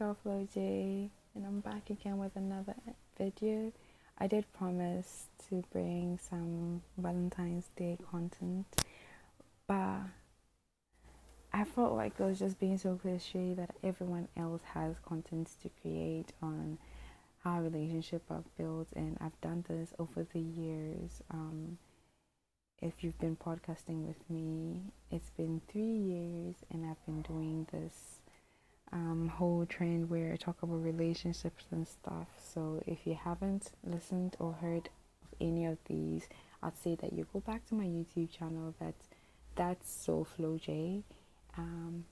girl Flo J, and I'm back again with another video. I did promise to bring some Valentine's Day content, but I felt like it was just being so cliche that everyone else has content to create on how relationship are built, and I've done this over the years. Um, if you've been podcasting with me, it's been three years, and I've been doing this um, whole trend where I talk about relationships and stuff. So if you haven't listened or heard of any of these, I'd say that you go back to my YouTube channel. That that's So Flo J, um,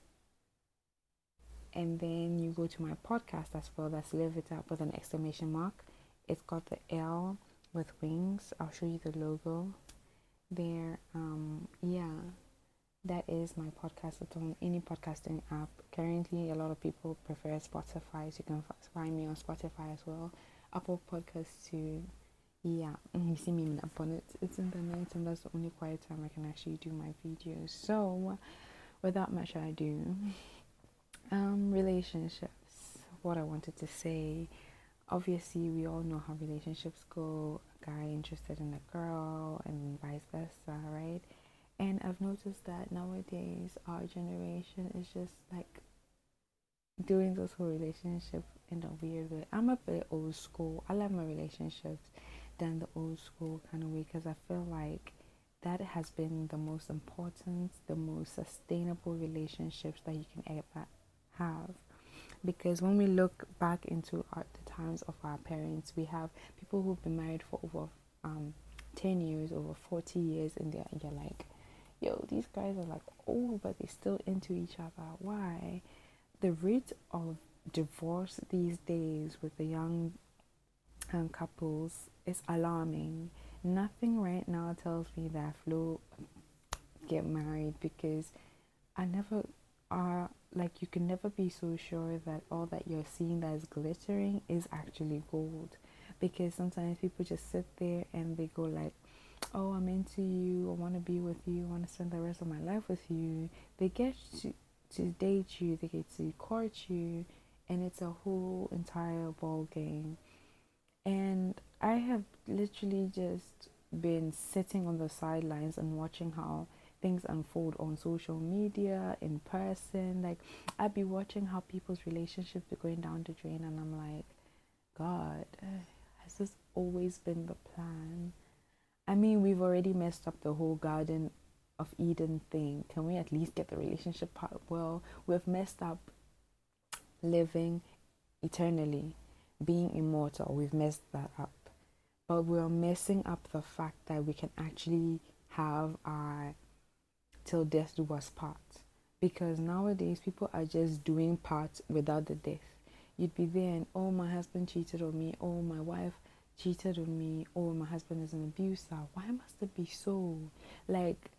and then you go to my podcast as well. That's Live It Up with an exclamation mark. It's got the L with wings. I'll show you the logo there. Um, yeah that is my podcast. On any podcasting app. Currently, a lot of people prefer Spotify, so you can find me on Spotify as well. Apple Podcasts too. Yeah, you see me up on it. It's in the night, and that's the only quiet time I can actually do my videos. So, without much ado, um, relationships. What I wanted to say. Obviously, we all know how relationships go. A guy interested in a girl, and vice versa, right? And I've noticed that nowadays our generation is just like doing this whole relationship in a weird way. I'm a bit old school. I love my relationships than the old school kind of way because I feel like that has been the most important, the most sustainable relationships that you can ever have. Because when we look back into our, the times of our parents, we have people who've been married for over um, 10 years, over 40 years, and they're, you're like, yo, these guys are like old, but they're still into each other. Why? The rate of divorce these days with the young um, couples is alarming. Nothing right now tells me that Flo get married because I never are uh, like you can never be so sure that all that you're seeing that is glittering is actually gold because sometimes people just sit there and they go like oh, I'm into you, I want to be with you, I want to spend the rest of my life with you. They get to, to date you, they get to court you, and it's a whole entire ball game. And I have literally just been sitting on the sidelines and watching how things unfold on social media, in person. Like, I'd be watching how people's relationships are going down the drain, and I'm like, God, eh, has this always been the plan? I mean, we've already messed up the whole Garden of Eden thing. Can we at least get the relationship part well? We've messed up living eternally, being immortal. We've messed that up. But we're messing up the fact that we can actually have our till death do us part. Because nowadays people are just doing parts without the death. You'd be there and oh my husband cheated on me, oh my wife cheated on me or my husband is an abuser. Why must it be so? Like,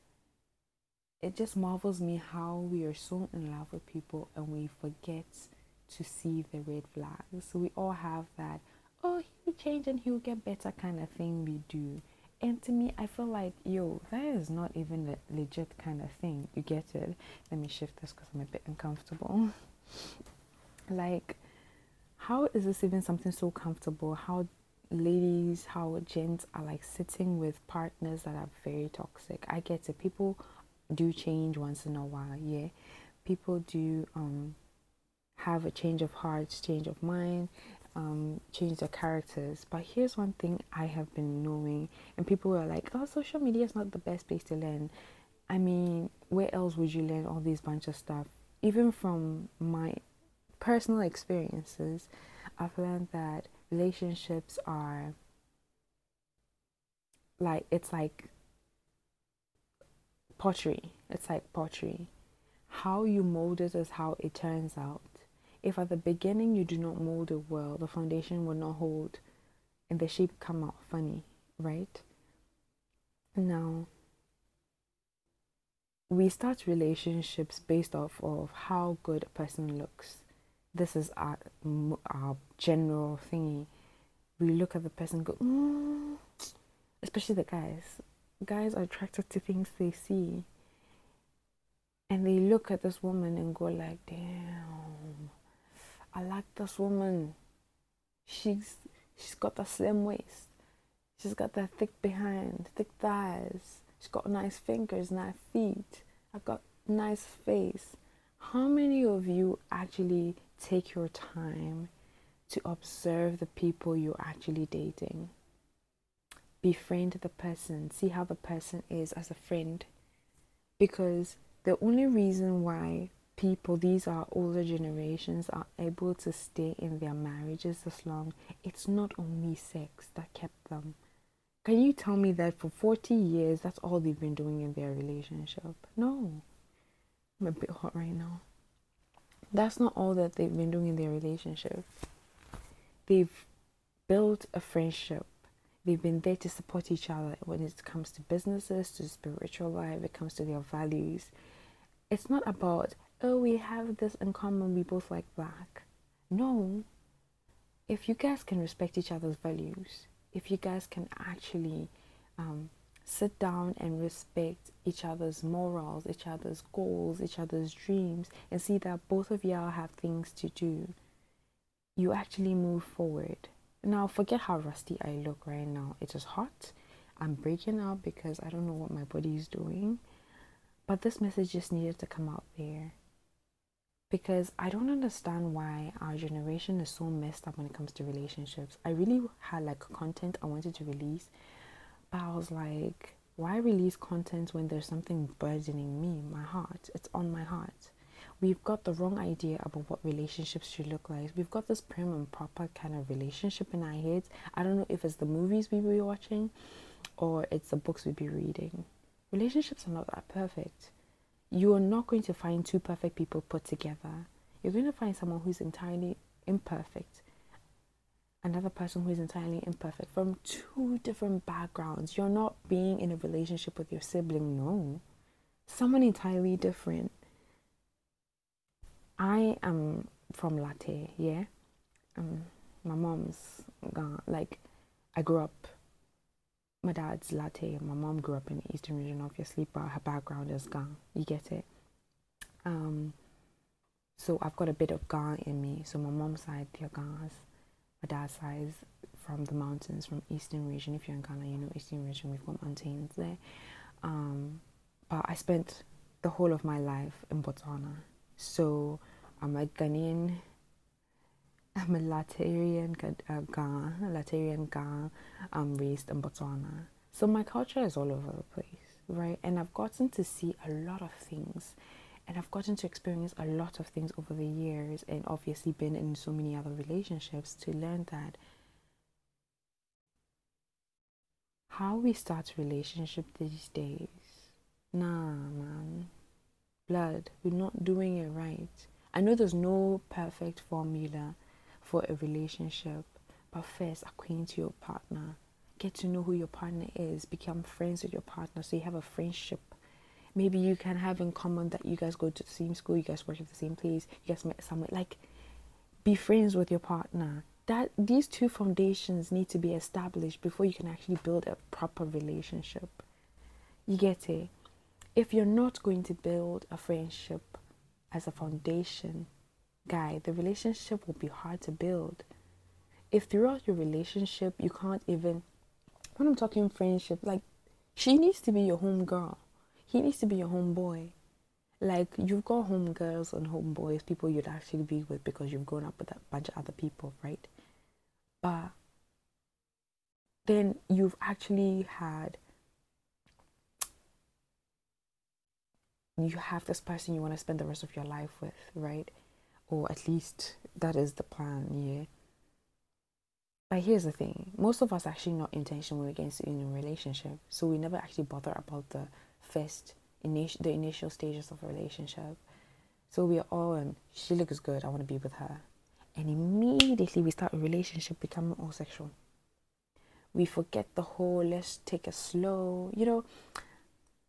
it just marvels me how we are so in love with people and we forget to see the red flags. So we all have that, oh, he'll change and he'll get better kind of thing we do. And to me, I feel like, yo, that is not even a legit kind of thing. You get it? Let me shift this because I'm a bit uncomfortable. like, how is this even something so comfortable? How ladies, how gents are like sitting with partners that are very toxic. I get it. People do change once in a while, yeah. People do um have a change of heart, change of mind, um, change their characters. But here's one thing I have been knowing, and people were like, "Oh, social media is not the best place to learn." I mean, where else would you learn all these bunch of stuff? Even from my personal experiences, I've learned that relationships are like it's like pottery. It's like pottery. How you mold it is how it turns out. If at the beginning you do not mold it well, the foundation will not hold and the shape come out funny, right? Now, we start relationships based off of how good a person looks this is our, our general thingy. We look at the person go, mm. especially the guys. Guys are attracted to things they see. And they look at this woman and go like, damn, I like this woman. She's she's got a slim waist. She's got that thick behind, thick thighs. She's got nice fingers, nice feet. I've got nice face. How many of you actually take your time to observe the people you're actually dating? Befriend the person, see how the person is as a friend. Because the only reason why people, these are older generations, are able to stay in their marriages this long, it's not only sex that kept them. Can you tell me that for 40 years, that's all they've been doing in their relationship? No. I'm a bit hot right now. That's not all that they've been doing in their relationship. They've built a friendship. They've been there to support each other when it comes to businesses, to spiritual life, it comes to their values. It's not about oh, we have this in common, we both like black. No. If you guys can respect each other's values, if you guys can actually um, sit down and respect each other's morals, each other's goals, each other's dreams, and see that both of y'all have things to do, you actually move forward. Now, forget how rusty I look right now. It is hot. I'm breaking up because I don't know what my body is doing. But this message just needed to come out there because I don't understand why our generation is so messed up when it comes to relationships. I really had like content I wanted to release, but I was like, why release content when there's something burdening me, my heart? It's on my heart. We've got the wrong idea about what relationships should look like. We've got this prim and proper kind of relationship in our heads. I don't know if it's the movies we be watching or it's the books we be reading. Relationships are not that perfect you are not going to find two perfect people put together. You're going to find someone who's entirely imperfect, another person who is entirely imperfect from two different backgrounds. You're not being in a relationship with your sibling, no. Someone entirely different. I am from Larteh, yeah. Um, my mom's gone. Like, I grew up my dad's Larteh. My mom grew up in the eastern region, obviously, but her background is Ga. You get it? Um, so I've got a bit of Ga in me. So my mom's side, they're Gas. My dad's is from the mountains, from eastern region. If you're in Ghana, you know eastern region. We've got mountains there. Um, but I spent the whole of my life in Botswana. So I'm a Ghanaian I'm a Latarian uh, Ga, Latarian Ga, I'm raised in Botswana. So my culture is all over the place, right? And I've gotten to see a lot of things. And I've gotten to experience a lot of things over the years and obviously been in so many other relationships to learn that how we start relationship these days, nah man. Blood, we're not doing it right. I know there's no perfect formula for a relationship. But first, acquaint your partner. Get to know who your partner is. Become friends with your partner so you have a friendship. Maybe you can have in common that you guys go to the same school, you guys work at the same place, you guys met somewhere. Like, be friends with your partner. That these two foundations need to be established before you can actually build a proper relationship. You get it? If you're not going to build a friendship as a foundation, guy, the relationship will be hard to build. If throughout your relationship you can't even, when I'm talking friendship, like she needs to be your home girl, he needs to be your home boy. Like you've got home girls and home boys, people you'd actually be with because you've grown up with a bunch of other people, right? But then you've actually had you have this person you want to spend the rest of your life with, right? or at least that is the plan, yeah. But here's the thing most of us actually not intentional against in a relationship, so we never actually bother about the first initial the initial stages of a relationship. So we are all and she looks good, I want to be with her. And immediately we start a relationship becoming all sexual. We forget the whole let's take it slow. You know,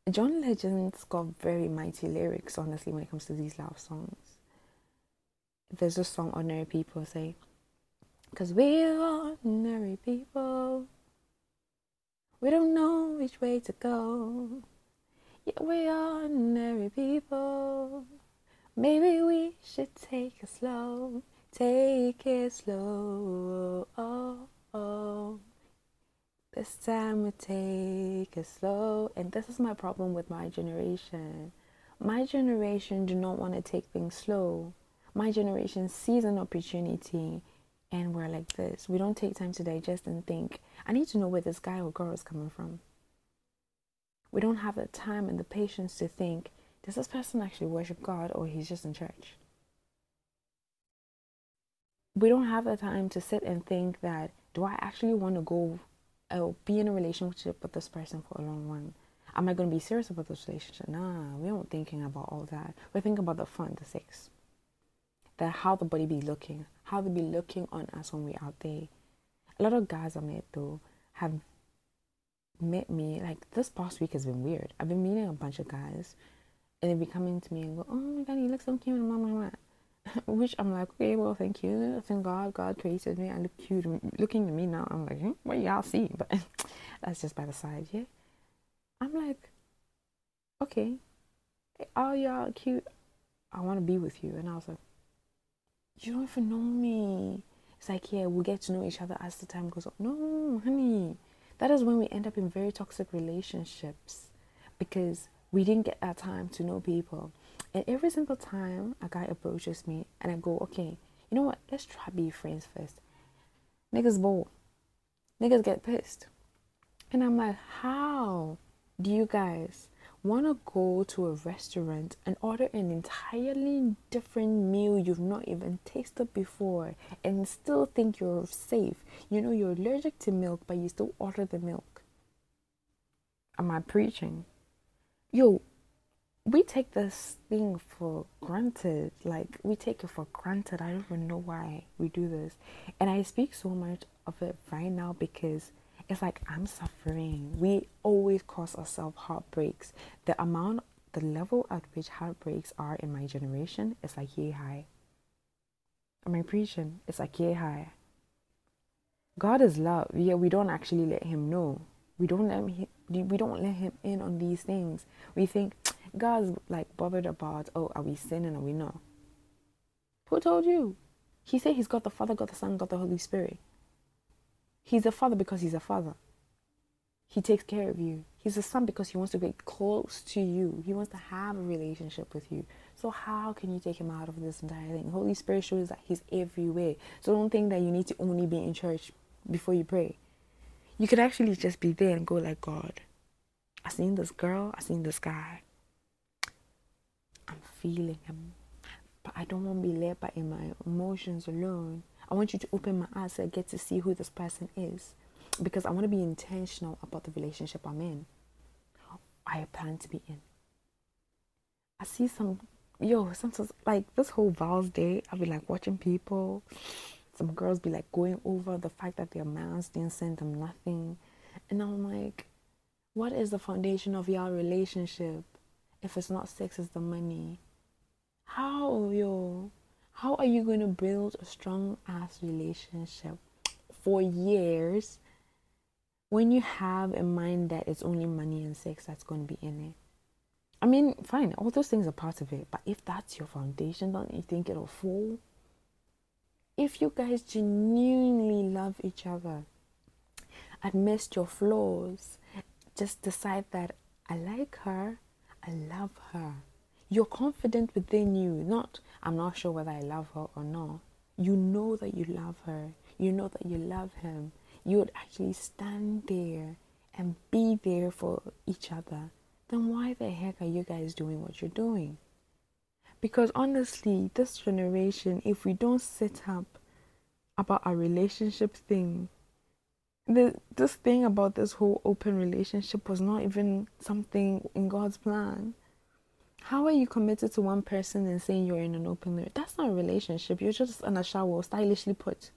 John Legend's got very mighty lyrics, honestly, when it comes to these love songs there's a song ordinary people say because we're ordinary people we don't know which way to go yeah we're ordinary people maybe we should take it slow take it slow. Oh, oh. This time we take it slow. And this is my problem with my generation. My generation do not want to take things slow. My generation sees an opportunity and we're like this. We don't take time to digest and think, I need to know where this guy or girl is coming from. We don't have the time and the patience to think, does this person actually worship God or he's just in church? We don't have the time to sit and think that, do I actually want to go uh, be in a relationship with this person for a long run? Am I going to be serious about this relationship? Nah, we aren't thinking about all that. We're thinking about the fun, the sex, the how the body be looking, how they be looking on us when we're out there. A lot of guys I met though have met me like this past week has been weird. I've been meeting a bunch of guys and they be coming to me and go, Oh my god, you look so cute and blah blah blah which I'm like, okay, well, thank you. Thank God, God created me. I look cute. Looking at me now, I'm like, hmm, what y'all see? But that's just by the side, yeah. I'm like, okay, all y'all cute. I want to be with you. And I was like, you don't even know me. It's like, yeah, we'll get to know each other as the time goes on. No, honey. That is when we end up in very toxic relationships because we didn't get that time to know people. And every single time a guy approaches me and I go, okay, you know what? Let's try be friends first. Niggas bold. Niggas get pissed. And I'm like, how do you guys want to go to a restaurant and order an entirely different meal you've not even tasted before and still think you're safe? You know, you're allergic to milk, but you still order the milk. Am I preaching? Yo, we take this thing for granted. Like we take it for granted. I don't even know why we do this. And I speak so much of it right now because it's like I'm suffering. We always cause ourselves heartbreaks. The amount the level at which heartbreaks are in my generation is like yay high. Am I preaching? It's like yay high. God is love. Yeah, we don't actually let him know. We don't let him we don't let him in on these things. We think God's like bothered about, oh, are we sinning or we not? Who told you? He said he's got the Father, got the Son, got the Holy Spirit. He's a father because he's a father. He takes care of you. He's a son because he wants to get close to you. He wants to have a relationship with you. So how can you take him out of this entire thing? Holy Spirit shows that he's everywhere. So don't think that you need to only be in church before you pray. You could actually just be there and go like, God, I seen this girl, I seen this guy. I'm feeling him. But I don't want to be led by my emotions alone. I want you to open my eyes so I get to see who this person is. Because I want to be intentional about the relationship I'm in. I plan to be in. I see some, yo, sometimes like this whole vows day, I'll be like watching people. Some girls be like going over the fact that their mans didn't send them nothing. And I'm like, what is the foundation of your relationship? if it's not sex, it's the money. How, yo? How are you going to build a strong ass relationship for years when you have in mind that it's only money and sex that's going to be in it? I mean, fine, all those things are part of it, but if that's your foundation, don't you think it'll fall? If you guys genuinely love each other, admit your flaws, just decide that I like her, I love her. You're confident within you, not, I'm not sure whether I love her or not. You know that you love her. You know that you love him. You would actually stand there and be there for each other. Then why the heck are you guys doing what you're doing? Because honestly, this generation, if we don't sit up about our relationship thing, the this thing about this whole open relationship was not even something in God's plan. How are you committed to one person and saying you're in an open relationship? That's not a relationship. You're just in a shower, stylishly put.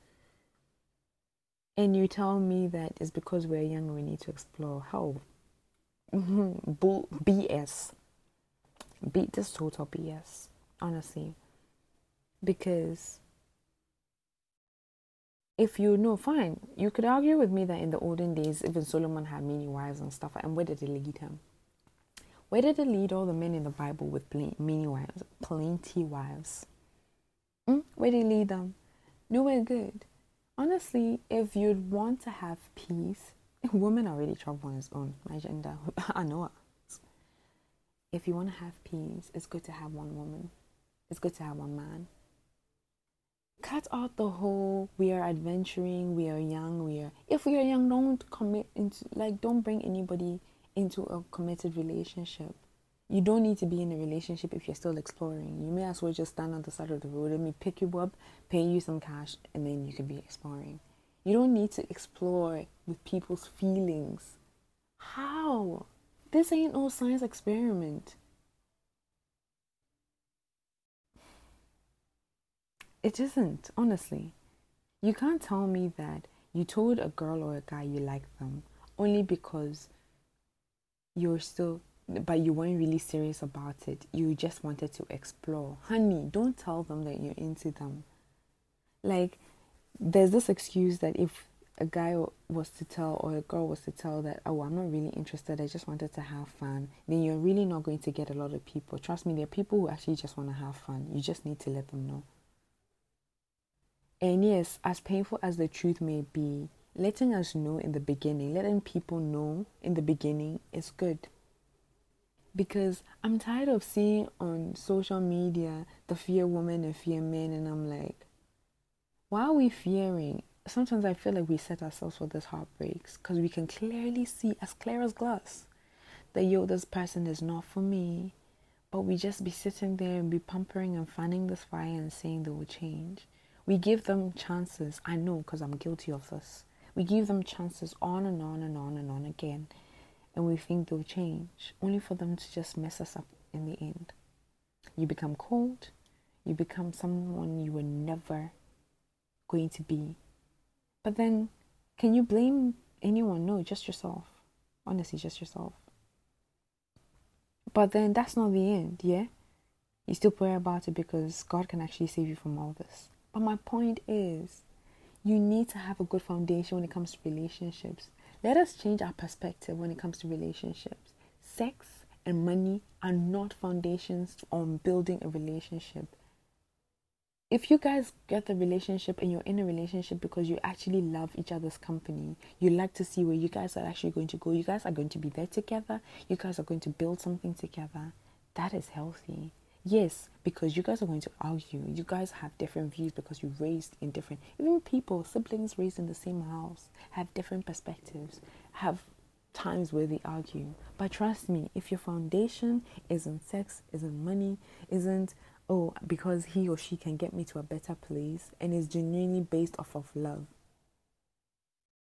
And you tell me that it's because we're young we need to explore. How? Bull BS. Beat this total BS. Honestly. Because if you know, fine, you could argue with me that in the olden days, even Solomon had many wives and stuff, and where did it lead him? Where did it lead all the men in the Bible with many wives, plenty wives? Hmm? Where did it lead them? nowhere good. Honestly, if you'd want to have peace, women are really trouble on its own. My gender, I know it. If you want to have peace, it's good to have one woman. It's good to have one man. Cut out the whole we are adventuring, we are young, we are. If we are young, don't commit into like don't bring anybody into a committed relationship. You don't need to be in a relationship if you're still exploring. You may as well just stand on the side of the road. Let me pick you up, pay you some cash, and then you can be exploring. You don't need to explore with people's feelings. How? This ain't no science experiment. It isn't, honestly. You can't tell me that you told a girl or a guy you like them only because you're still but you weren't really serious about it. You just wanted to explore. Honey, don't tell them that you're into them. Like, there's this excuse that if a guy was to tell or a girl was to tell that, oh, I'm not really interested, I just wanted to have fun, then you're really not going to get a lot of people. Trust me, there are people who actually just want to have fun. You just need to let them know. And yes, as painful as the truth may be, letting us know in the beginning, letting people know in the beginning is good because I'm tired of seeing on social media the fear women and fear men, and I'm like, why are we fearing? Sometimes I feel like we set ourselves for these heartbreaks because we can clearly see, as clear as glass, that yo, this person is not for me. But we just be sitting there and be pampering and fanning this fire and saying they will change. We give them chances. I know because I'm guilty of this. We give them chances on and on and on and on again and we think they'll change, only for them to just mess us up in the end. You become cold, you become someone you were never going to be. But then, can you blame anyone? No, just yourself. Honestly, just yourself. But then that's not the end, yeah? You still pray about it because God can actually save you from all this. But my point is, you need to have a good foundation when it comes to relationships. Let us change our perspective when it comes to relationships. Sex and money are not foundations on building a relationship. If you guys get the relationship and you're in a relationship because you actually love each other's company, you like to see where you guys are actually going to go, you guys are going to be there together, you guys are going to build something together, that is healthy. Yes, because you guys are going to argue. You guys have different views because you're raised in different even people, siblings raised in the same house have different perspectives, have times where they argue. But trust me, if your foundation isn't sex, isn't money, isn't oh, because he or she can get me to a better place and is genuinely based off of love,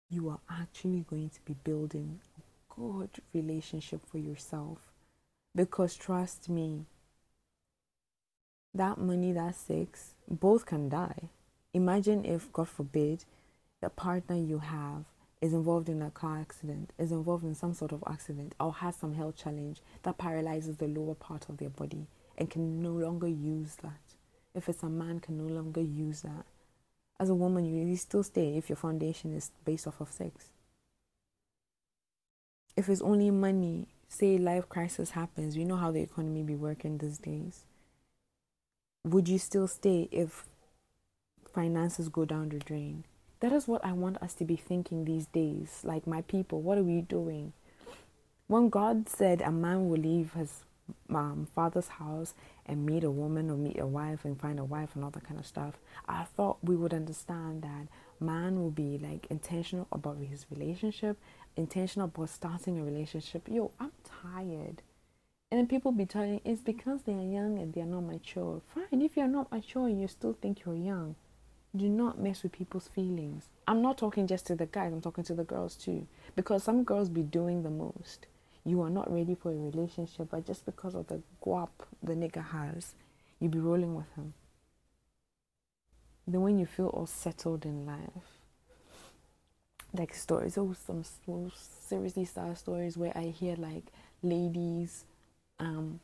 you are actually going to be building a good relationship for yourself. Because trust me, that money, that sex, both can die. Imagine if, God forbid, the partner you have is involved in a car accident, is involved in some sort of accident, or has some health challenge that paralyzes the lower part of their body and can no longer use that. If it's a man, can no longer use that. As a woman, you, still stay if your foundation is based off of sex. If it's only money, say life crisis happens, you know how the economy be working these days would you still stay if finances go down the drain? That is what I want us to be thinking these days. Like, my people, what are we doing? When God said a man will leave his um, father's house and meet a woman or meet a wife and find a wife and all that kind of stuff, I thought we would understand that man will be like intentional about his relationship, intentional about starting a relationship. Yo, I'm tired. And then people be telling it's because they are young and they are not mature. Fine, if you're not mature and you still think you're young, do not mess with people's feelings. I'm not talking just to the guys, I'm talking to the girls too. Because some girls be doing the most. You are not ready for a relationship, but just because of the guap the nigga has, you be rolling with him. Then when you feel all settled in life, like stories, oh, some seriously sad stories where I hear like ladies um,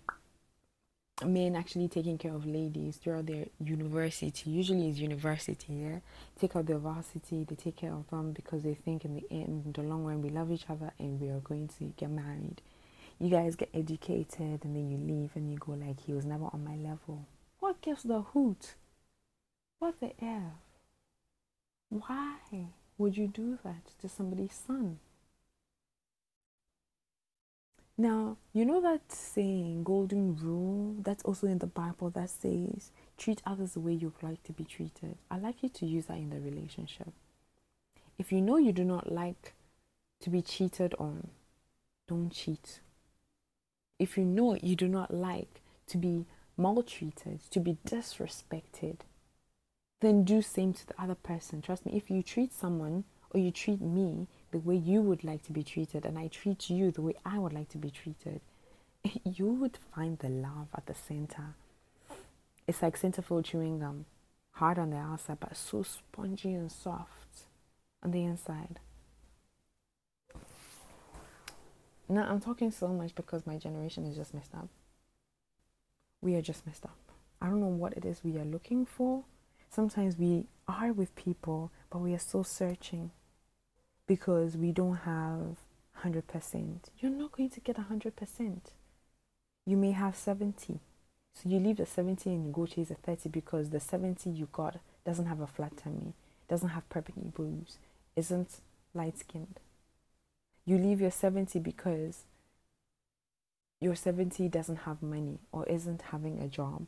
men actually taking care of ladies throughout their university. Usually, it's university. Yeah, take out their varsity. They take care of them because they think in the end, in the long run, we love each other and we are going to get married. You guys get educated and then you leave and you go like he was never on my level. What gives the hoot? What the f? Why would you do that to somebody's son? Now, you know that saying, golden rule, that's also in the Bible that says, treat others the way you'd like to be treated. i like you to use that in the relationship. If you know you do not like to be cheated on, don't cheat. If you know you do not like to be maltreated, to be disrespected, then do same to the other person. Trust me, if you treat someone or you treat me the way you would like to be treated and I treat you the way I would like to be treated, you would find the love at the center. It's like centerfold chewing gum, hard on the outside but so spongy and soft on the inside. Now I'm talking so much because my generation is just messed up. We are just messed up. I don't know what it is we are looking for sometimes we are with people, but we are still searching because we don't have 100%. You're not going to get 100%. You may have 70. So you leave the 70 and you go chase the 30 because the 70 you got doesn't have a flat tummy, doesn't have preppy boobs, isn't light skinned. You leave your 70 because your 70 doesn't have money or isn't having a job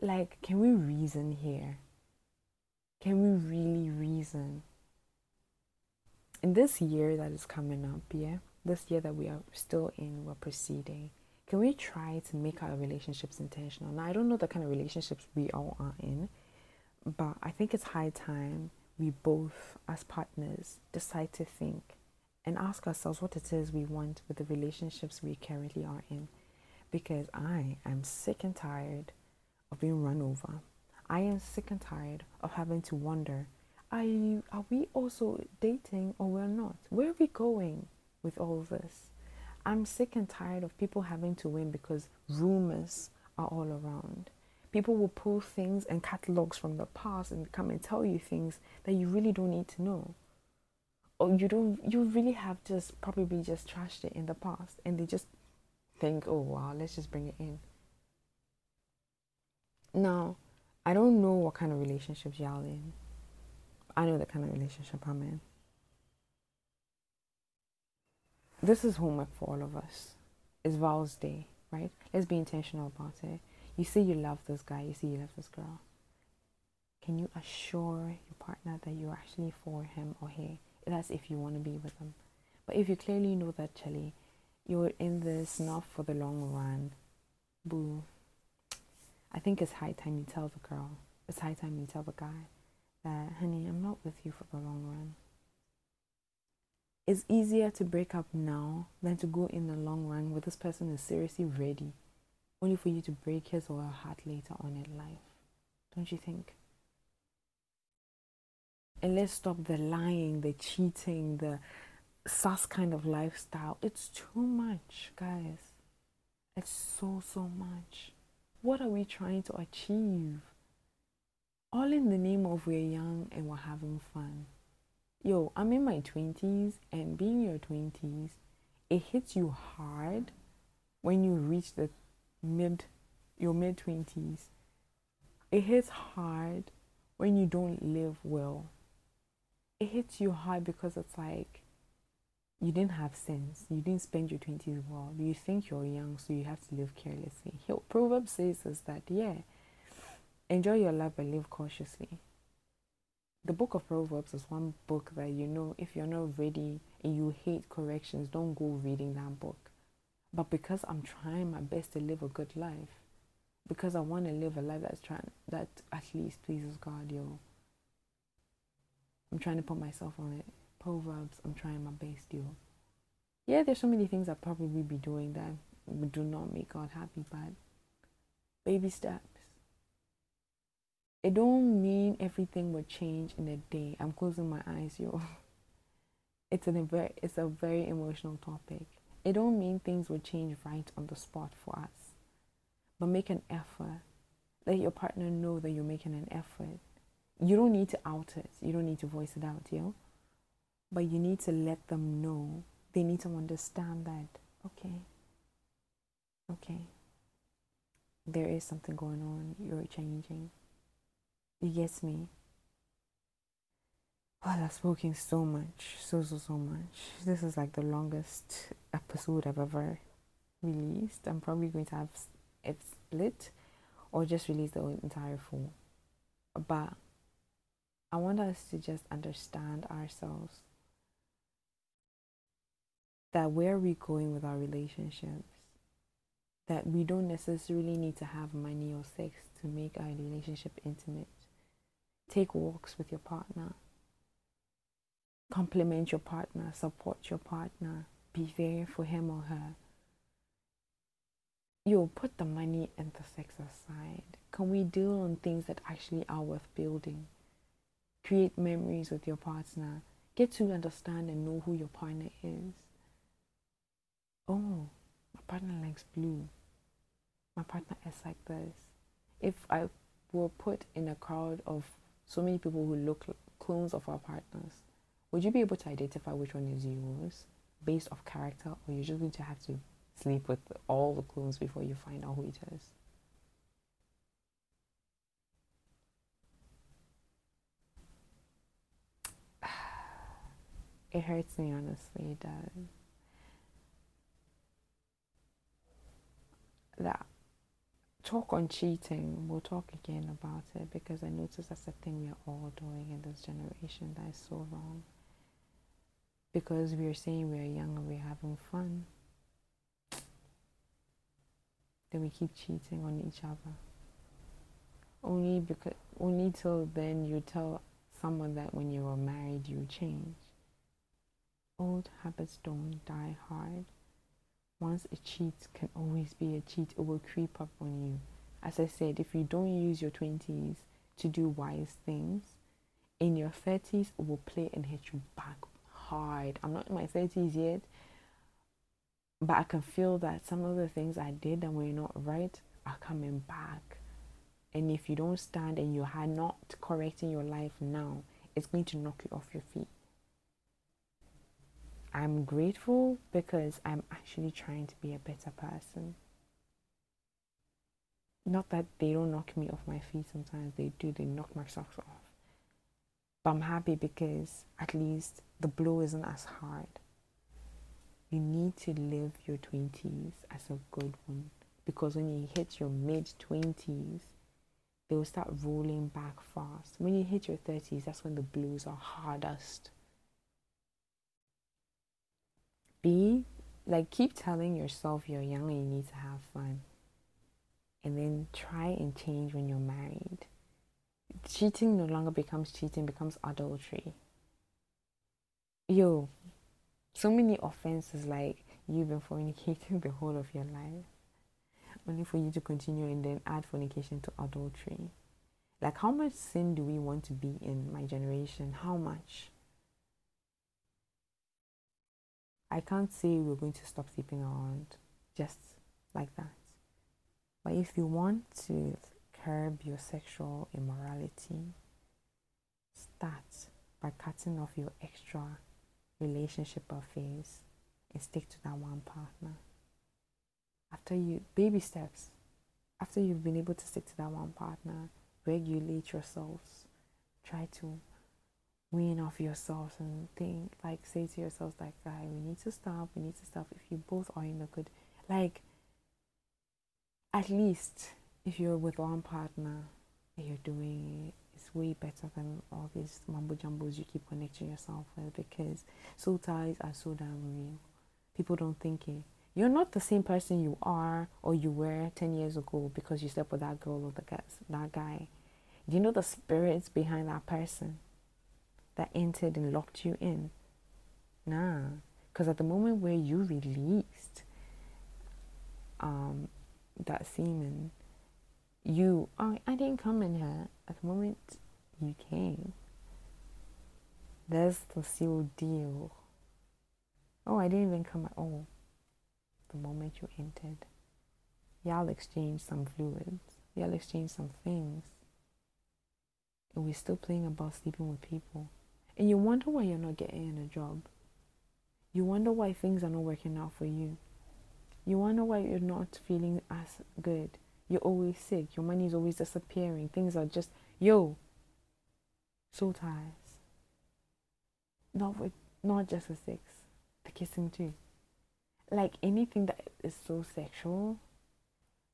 like, can we reason here? Can we really reason? In this year that is coming up, yeah, this year that we are still in, we're proceeding. Can we try to make our relationships intentional? Now, I don't know the kind of relationships we all are in, but I think it's high time we both, as partners, decide to think and ask ourselves what it is we want with the relationships we currently are in. Because I am sick and tired of being run over. I am sick and tired of having to wonder are, you, are we also dating or we're not? Where are we going with all this? I'm sick and tired of people having to win because rumors are all around. People will pull things and catalogs from the past and come and tell you things that you really don't need to know. Or you don't you really have just probably just trashed it in the past and they just think, oh wow, let's just bring it in. Now, I don't know what kind of relationships y'all in. I know the kind of relationship I'm in. This is homework for all of us. It's Val's Day, right? Let's be intentional about it. You say you love this guy, you say you love this girl. Can you assure your partner that you're actually for him or her? That's if you want to be with them. But if you clearly know that, Chelly, you're in this not for the long run, boo, I think it's high time you tell the girl, it's high time you tell the guy that, honey, I'm not with you for the long run. It's easier to break up now than to go in the long run where this person is seriously ready, only for you to break his or her heart later on in life. Don't you think? And let's stop the lying, the cheating, the sus kind of lifestyle. It's too much, guys. It's so, so much. What are we trying to achieve? All in the name of we're young and we're having fun. Yo, I'm in my 20s, and being your 20s, it hits you hard when you reach the mid your mid 20s. It hits hard when you don't live well. It hits you hard because it's like you didn't have sense. You didn't spend your 20s well. You think you're young, so you have to live carelessly. Proverbs says is that, yeah, enjoy your life but live cautiously. The book of Proverbs is one book that you know if you're not ready and you hate corrections, don't go reading that book. But because I'm trying my best to live a good life, because I want to live a life that's trying that at least pleases God, yo. I'm trying to put myself on it. Proverbs, I'm trying my best, yo. Yeah, there's so many things I probably be doing that do not make God happy, but baby steps. It don't mean everything will change in a day. I'm closing my eyes, yo. It's a very it's a very emotional topic. It don't mean things will change right on the spot for us. But make an effort. Let your partner know that you're making an effort. You don't need to out it. You don't need to voice it out, yo. But you need to let them know. They need to understand that, okay, okay, there is something going on. You're changing. You get me? Well, I've spoken so much, so so so much. This is like the longest episode I've ever released. I'm probably going to have it split or just release the entire full. But I want us to just understand ourselves that where are we going with our relationships, that we don't necessarily need to have money or sex to make our relationship intimate. Take walks with your partner. Compliment your partner, support your partner, be there for him or her. You'll put the money and the sex aside. Can we deal on things that actually are worth building? Create memories with your partner. Get to understand and know who your partner is. Oh, my partner likes blue. My partner is like this. If I were put in a crowd of so many people who look clones of our partners, would you be able to identify which one is yours based off character, or you're just going to have to sleep with all the clones before you find out who it is? It hurts me, honestly, it does. That talk on cheating, we'll talk again about it because I notice that's the thing we are all doing in this generation that is so wrong. Because we are saying we are young and we're having fun, then we keep cheating on each other. Only because only till then you tell someone that when you were married you change. Old habits don't die hard. Once a cheat can always be a cheat, it will creep up on you. As I said, if you don't use your 20s to do wise things, in your 30s, it will play and hit you back hard. I'm not in my 30s yet, but I can feel that some of the things I did that were not right are coming back. And if you don't stand and you are not correcting your life now, it's going to knock you off your feet. I'm grateful because I'm actually trying to be a better person. Not that they don't knock me off my feet sometimes, they do, they knock my socks off. But I'm happy because at least the blow isn't as hard. You need to live your 20s as a good one because when you hit your mid 20s, they will start rolling back fast. When you hit your 30s, that's when the blows are hardest. Be like, keep telling yourself you're young and you need to have fun. And then try and change when you're married. Cheating no longer becomes cheating, becomes adultery. Yo, so many offenses like you've been fornicating the whole of your life, only for you to continue and then add fornication to adultery. Like, how much sin do we want to be in my generation? How much? I can't say we're going to stop sleeping around just like that. But if you want to curb your sexual immorality, start by cutting off your extra relationship affairs and stick to that one partner. After you, baby steps, after you've been able to stick to that one partner, regulate yourselves. Try to wean off yourselves and think like say to yourselves like guy we need to stop we need to stop if you both are in a good like at least if you're with one partner and you're doing it it's way better than all these mumbo jumbos you keep connecting yourself with because soul ties are so damn real. People don't think it. You're not the same person you are or you were 10 years ago because you slept with that girl or the guy, that guy. Do you know the spirits behind that person that entered and locked you in. Nah, because at the moment where you released um, that semen, you, oh, I didn't come in here. At the moment you came, there's the sealed deal. Oh, I didn't even come at all. The moment you entered, y'all exchanged some fluids, y'all exchanged some things. And we're still playing about sleeping with people. And you wonder why you're not getting a job. You wonder why things are not working out for you. You wonder why you're not feeling as good. You're always sick. Your money is always disappearing. Things are just, yo, soul ties. not with not just the sex, the kissing too. Like anything that is so sexual,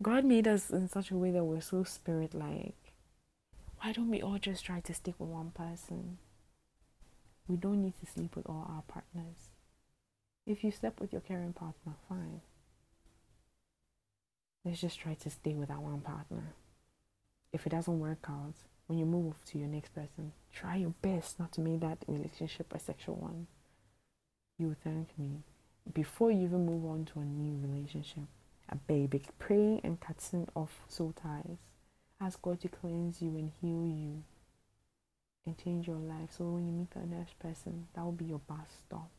God made us in such a way that we're so spirit like. Why don't we all just try to stick with one person? We don't need to sleep with all our partners. If you slept with your caring partner, fine. Let's just try to stay with our one partner. If it doesn't work out, when you move to your next person, try your best not to make that relationship a sexual one. You will thank me. Before you even move on to a new relationship, a baby, pray and cutting off soul ties. Ask God to cleanse you and heal you and change your life. So when you meet the next person, that will be your bus stop.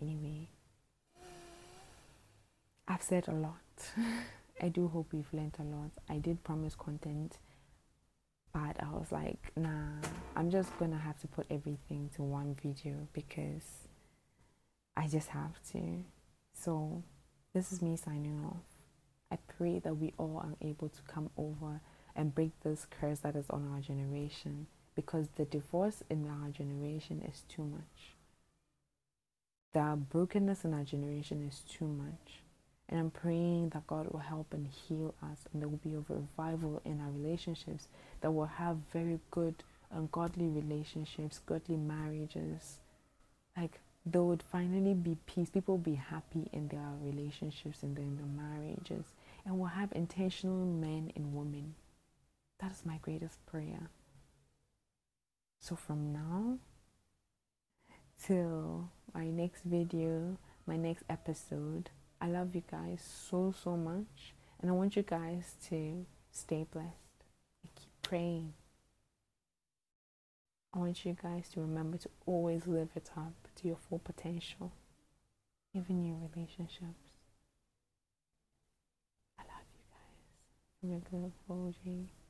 Anyway, I've said a lot. I do hope you've learned a lot. I did promise content, but I was like, nah, I'm just gonna have to put everything to one video because I just have to. So, this is me signing off. I pray that we all are able to come over and break this curse that is on our generation because the divorce in our generation is too much. The brokenness in our generation is too much. And I'm praying that God will help and heal us, and there will be a revival in our relationships that will have very good and godly relationships, godly marriages. Like there would finally be peace. People will be happy in their relationships and in their marriages, and we'll have intentional men and women. That is my greatest prayer. So from now till my next video, my next episode, I love you guys so, so much. And I want you guys to stay blessed and keep praying. I want you guys to remember to always live it up to your full potential, even your relationships. I love you guys. From your girl, OJ.